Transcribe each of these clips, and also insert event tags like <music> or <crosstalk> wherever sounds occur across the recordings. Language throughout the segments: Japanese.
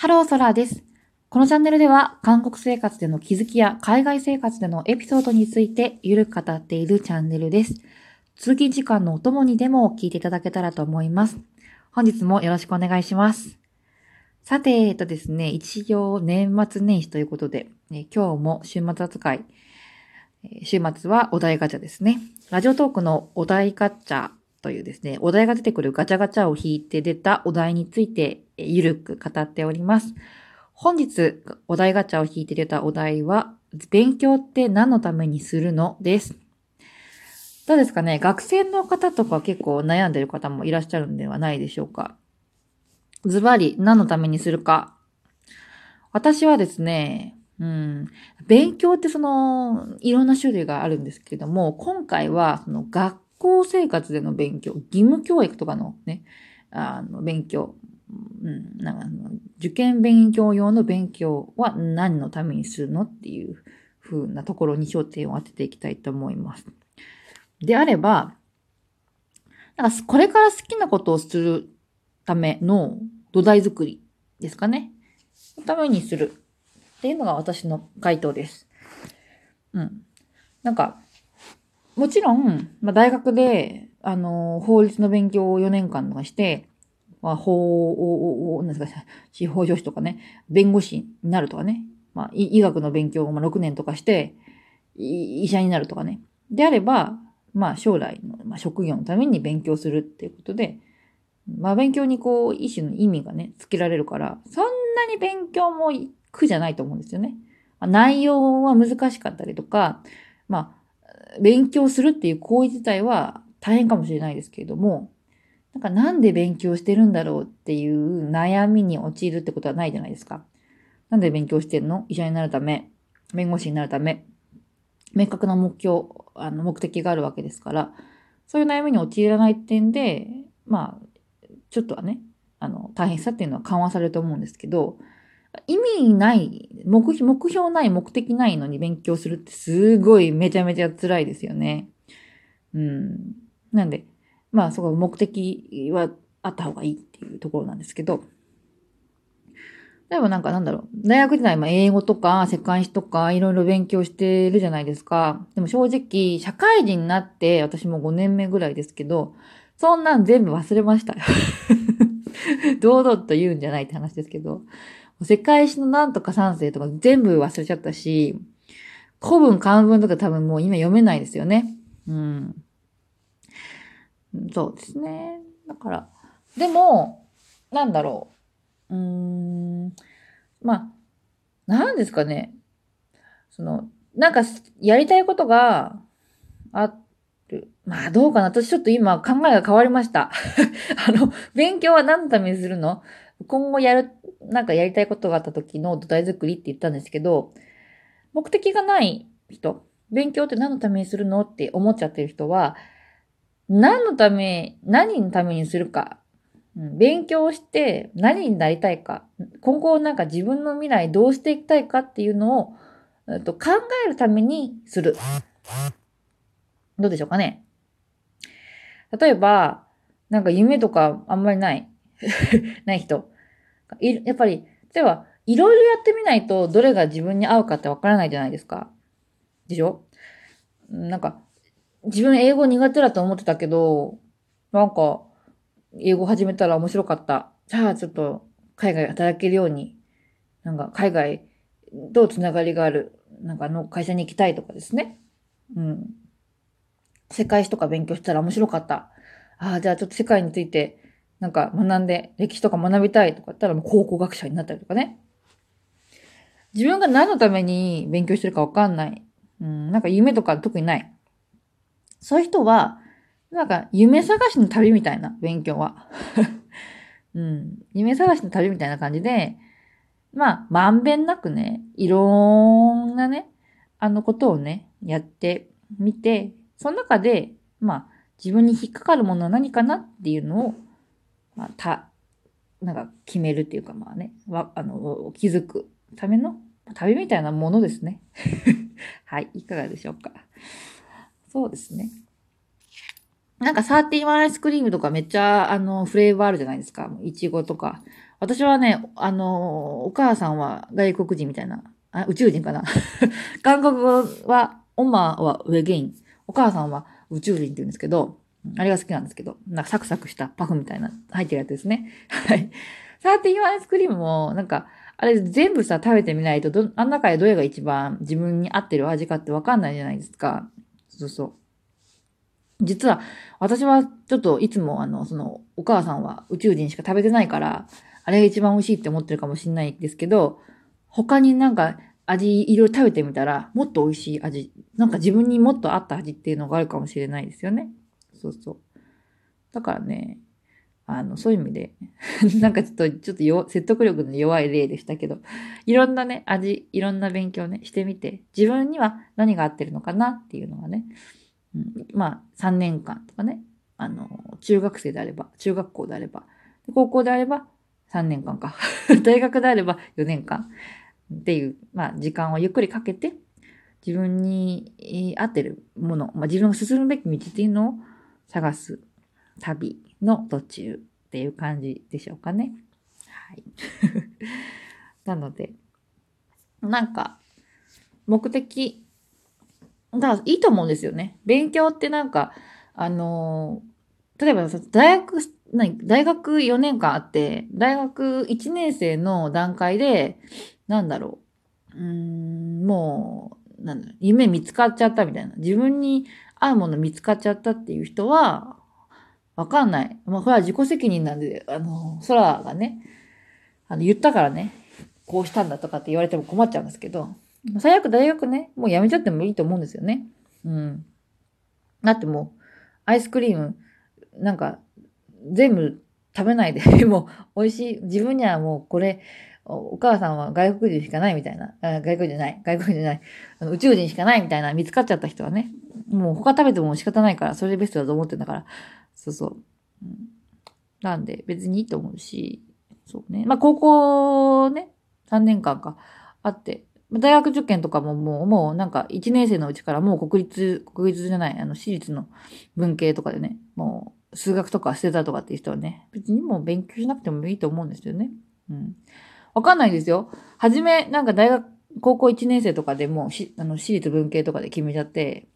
ハローソラーです。このチャンネルでは、韓国生活での気づきや海外生活でのエピソードについてゆるく語っているチャンネルです。通勤時間のお供にでも聞いていただけたらと思います。本日もよろしくお願いします。さて、えっとですね、一応年末年始ということで、え今日も週末扱い、週末はお題ガチャですね。ラジオトークのお題ガチャというですね、お題が出てくるガチャガチャを引いて出たお題について、えゆるく語っております。本日、お題ガチャを引いて出たお題は、勉強って何のためにするの？です。どうですかね？学生の方とか結構悩んでる方もいらっしゃるんではないでしょうか？ズバリ何のためにするか私はですね、うん、勉強ってその、いろんな種類があるんですけども、今回はその学校生活での勉強、義務教育とかのね、あの、勉強、うん、なんか受験勉強用の勉強は何のためにするのっていう風なところに焦点を当てていきたいと思います。であれば、なんかこれから好きなことをするための土台作りですかね。のためにするっていうのが私の回答です。うん。なんか、もちろん、まあ、大学で、あの、法律の勉強を4年間とかして、まあ、法を、なんですか、司法書士とかね、弁護士になるとかね、まあ、医学の勉強を6年とかして、医者になるとかね。であれば、まあ、将来の、まあ、職業のために勉強するっていうことで、まあ、勉強にこう、一種の意味がね、つけられるから、そんなに勉強も苦じゃないと思うんですよね。まあ、内容は難しかったりとか、まあ、勉強するっていう行為自体は大変かもしれないですけれども、なんかなんで勉強してるんだろうっていう悩みに陥るってことはないじゃないですか。なんで勉強してんの？医者になるため、弁護士になるため、明確な目標、あの目的があるわけですから、そういう悩みに陥らない点で、まあ、ちょっとはね、あの、大変さっていうのは緩和されると思うんですけど、意味ない、目標ない、目的ないのに勉強するってすごいめちゃめちゃ辛いですよね。うん。なんで、まあ、そこ目的はあった方がいいっていうところなんですけど、例えばなんかなんだろう、大学時代、ま、英語とか世界史とかいろいろ勉強してるじゃないですか。でも正直、社会人になって、私も5年目ぐらいですけど、そんなん全部忘れました。<laughs> 堂々と言うんじゃないって話ですけど、世界史のなんとか三世とか全部忘れちゃったし、古文漢文とか多分もう今読めないですよね。うん。そうですね。だから、でも、なんだろう。うーん。まあ、なんですかね。その、なんか、やりたいことがある。まあ、どうかな。私ちょっと今考えが変わりました。<laughs> あの、勉強は何のためにするの？今後やる、なんかやりたいことがあった時の土台作りって言ったんですけど、目的がない人、勉強って何のためにするのって思っちゃってる人は、何のため、何のためにするか、勉強して何になりたいか、今後なんか自分の未来どうしていきたいかっていうのを、えっと、考えるためにする。どうでしょうかね。例えば、なんか夢とかあんまりない。<laughs> ない人。やっぱり、例えば、いろいろやってみないとどれが自分に合うかってわからないじゃないですか。でしょ？なんか、自分英語苦手だと思ってたけど、なんか、英語始めたら面白かった。じゃあちょっと海外働けるように、なんか海外とつながりがある、なんかの会社に行きたいとかですね。うん。世界史とか勉強したら面白かった。ああ、じゃあちょっと世界について、なんか学んで歴史とか学びたいとか言ったらもう考古学者になったりとかね。自分が何のために勉強してるかわかんない。うん、なんか夢とか特にない。そういう人は、なんか夢探しの旅みたいな勉強は。<laughs> うん、夢探しの旅みたいな感じで、まあ、まんべんなくね、いろんなね、あのことをね、やってみて、その中で、まあ、自分に引っかかるものは何かなっていうのを、まあ、た、なんか決めるっていうか、まあね、わ、あの、気づくための旅みたいなものですね。<laughs> はい、いかがでしょうか。そうですね。なんかサーティワンアイスクリームとかめっちゃ、あの、フレーバーあるじゃないですか。いちごとか。私はね、あの、お母さんは外国人みたいな。あ、宇宙人かな。<laughs> 韓国語は、オマはウェゲイン。お母さんは宇宙人って言うんですけど、あれが好きなんですけど、なんかサクサクしたパフみたいな入ってるやつですね。<laughs> はい。サーティワンアイスクリームも、なんか、あれ全部さ、食べてみないと、ど、あん中でどれが一番自分に合ってる味かってわかんないじゃないですか。そうそう。実は、私はちょっといつもあの、その、お母さんは宇宙人しか食べてないから、あれが一番美味しいって思ってるかもしれないですけど、他になんか味いろいろ食べてみたら、もっと美味しい味、なんか自分にもっと合った味っていうのがあるかもしれないですよね。そうそう。だからね、あの、そういう意味で <laughs> なんかちょっと、ちょっと説得力の弱い例でしたけど、いろんなね、味、いろんな勉強ね、してみて、自分には何が合ってるのかなっていうのがね、うん、まあ、3年間とかね、あの、中学生であれば、中学校であれば、高校であれば3年間か。<laughs> 大学であれば4年間っていう、まあ、時間をゆっくりかけて、自分に合ってるもの、まあ、自分が進むべき道っていうのを探す旅の途中っていう感じでしょうかね。はい。<laughs> なので、なんか、目的だいいと思うんですよね。勉強ってなんか、あのー、例えば大学、何大学4年間あって、大学1年生の段階で、なんだろう。うん、もう、なんだ、夢見つかっちゃったみたいな。自分に合うもの見つかっちゃったっていう人は、わかんない。まあ、これは自己責任なんで、あの、空がね、あの、言ったからね、こうしたんだとかって言われても困っちゃうんですけど、最悪大学ね、もうやめちゃってもいいと思うんですよね。うん。だってもう、アイスクリーム、なんか、全部食べないで <laughs> もう、美味しい。自分にはもうこれ、お母さんは外国人しかないみたいな。外国人じゃない。外国人じゃない。宇宙人しかないみたいな見つかっちゃった人はね。もう他食べても仕方ないから、それでベストだと思ってんだから。そうそう。うん、なんで、別にいいと思うし、そうね。まあ、高校ね、3年間か、あって、大学受験とかももう、もうなんか1年生のうちからもう国立、国立じゃない、あの私立の文系とかでね、もう数学とか捨てたとかっていう人はね、別にもう勉強しなくてもいいと思うんですよね。うん。わかんないですよ。はじめ、なんか大学、高校1年生とかでもう、あの、私立文系とかで決めちゃって、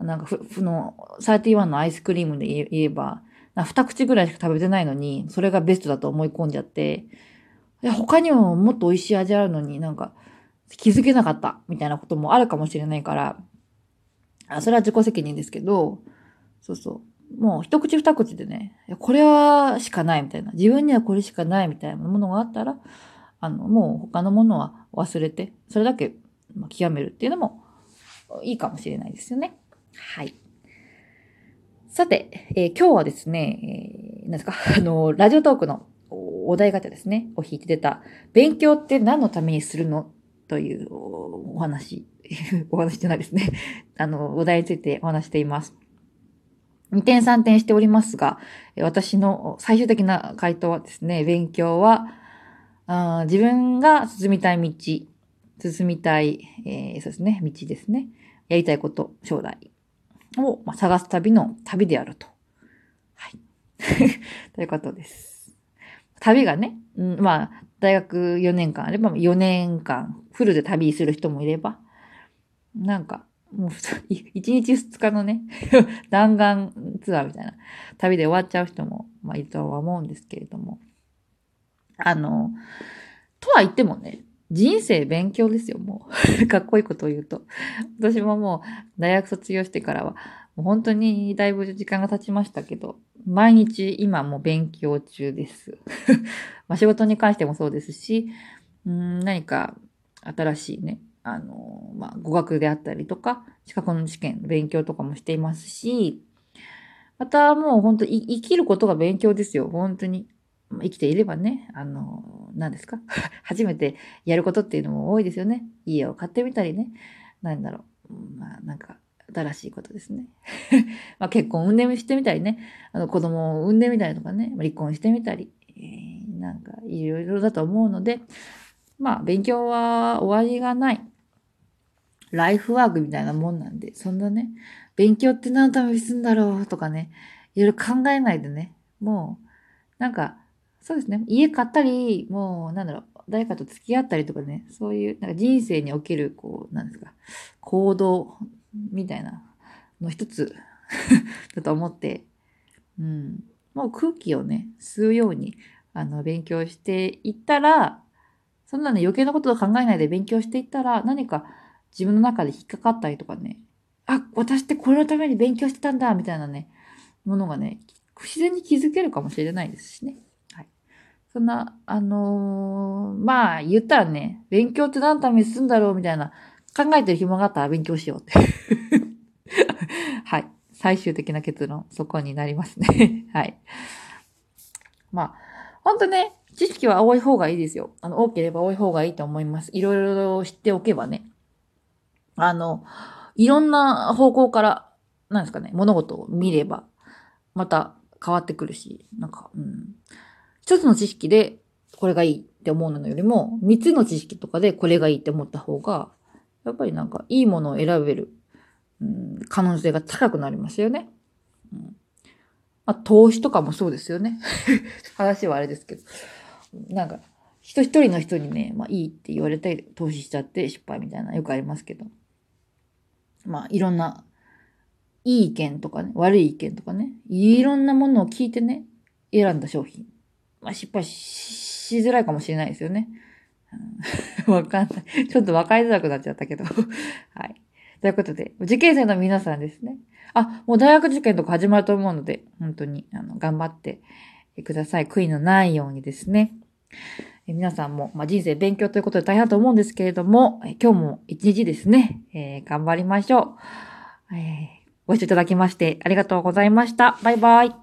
なんかふ、ふの、31のアイスクリームで言えば、二口ぐらいしか食べてないのに、それがベストだと思い込んじゃって、いや、他にももっと美味しい味あるのになんか、気づけなかったみたいなこともあるかもしれないから、あそれは自己責任ですけど、そうそう。もう一口二口でね、これはしかないみたいな、自分にはこれしかないみたいなものがあったら、あの、もう他のものは忘れて、それだけ極めるっていうのもいいかもしれないですよね。はい。さて、えー、今日はですね、えー、何ですか、<laughs> あの、ラジオトークのお題型ですね、を引いて出た、勉強って何のためにするの？というお話、<laughs> お話じゃないですね。<laughs> あの、お題についてお話しています。2点3点しておりますが、私の最終的な回答はですね、勉強は、あ自分が進みたい道、進みたい、えー、そうですね、道ですね。やりたいこと、将来を、探す旅の旅であると。はい。<laughs> ということです。旅がね、うん、まあ、大学4年間あれば、4年間フルで旅する人もいれば、なんか、もう、<laughs> 1日2日のね、<laughs> 弾丸ツアーみたいな旅で終わっちゃう人も、まあ、いるとは思うんですけれども。あの、とは言ってもね、人生勉強ですよ、もう。<laughs> かっこいいことを言うと。私ももう、大学卒業してからは、もう本当にだいぶ時間が経ちましたけど、毎日今も勉強中です。<laughs> まあ仕事に関してもそうですし、うん何か新しいね、あの、まあ語学であったりとか、資格の試験の勉強とかもしていますし、またもう本当生きることが勉強ですよ、本当に。生きていればね、あの、何ですか？<laughs> 初めてやることっていうのも多いですよね。家を買ってみたりね。なんだろう。まあなんか、新しいことですね。<laughs> まあ結婚を産んでしてみたりね、あの子供を産んでみたりとかね、離婚してみたり、えー、なんかいろいろだと思うので、まあ勉強は終わりがない。ライフワークみたいなもんなんで、そんなね、勉強って何のためにするんだろう？とかね、いろいろ考えないでね、もう、なんか、そうですね、家買ったり、もう、なんだろう、誰かと付き合ったりとかね、そういう、なんか人生における、こう、なんですか、行動みたいなの一つ <laughs> だと思って、うん、もう空気をね、吸うように、あの、勉強していったら、そんなね、余計なことを考えないで勉強していったら、何か自分の中で引っかかったりとかね、あ、私ってこれのために勉強してたんだ、みたいなね、ものがね、自然に気づけるかもしれないですしね。そんな、あのー、まあ、言ったらね、勉強って何のためにするんだろうみたいな、考えてる暇があったら勉強しようって。<laughs> はい。最終的な結論、そこになりますね。<laughs> はい。まあ、ほんとね、知識は多い方がいいですよ。あの、多ければ多い方がいいと思います。いろいろ知っておけばね。あの、いろんな方向から、なんですかね、物事を見れば、また変わってくるし、なんか、うん。一つの知識でこれがいいって思うのよりも、三つの知識とかでこれがいいって思った方が、やっぱりなんかいいものを選べる、うん、可能性が高くなりますよね。うん、まあ、投資とかもそうですよね。<laughs> 話はあれですけど。なんか、人一人の人にね、まあいいって言われて投資しちゃって失敗みたいなよくありますけど。まあいろんな、いい意見とかね、悪い意見とかね、いろんなものを聞いてね、選んだ商品。まあ失敗しづらいかもしれないですよね。<laughs> わかんない。ちょっと分かりづらくなっちゃったけど。<laughs> はい。ということで、受験生の皆さんですね。あ、もう大学受験とか始まると思うので、本当に、あの、頑張ってください。悔いのないようにですね。え皆さんも、まあ、人生勉強ということで大変だと思うんですけれども、え今日も一日ですね、えー、頑張りましょう、えー。ご視聴いただきましてありがとうございました。バイバイ。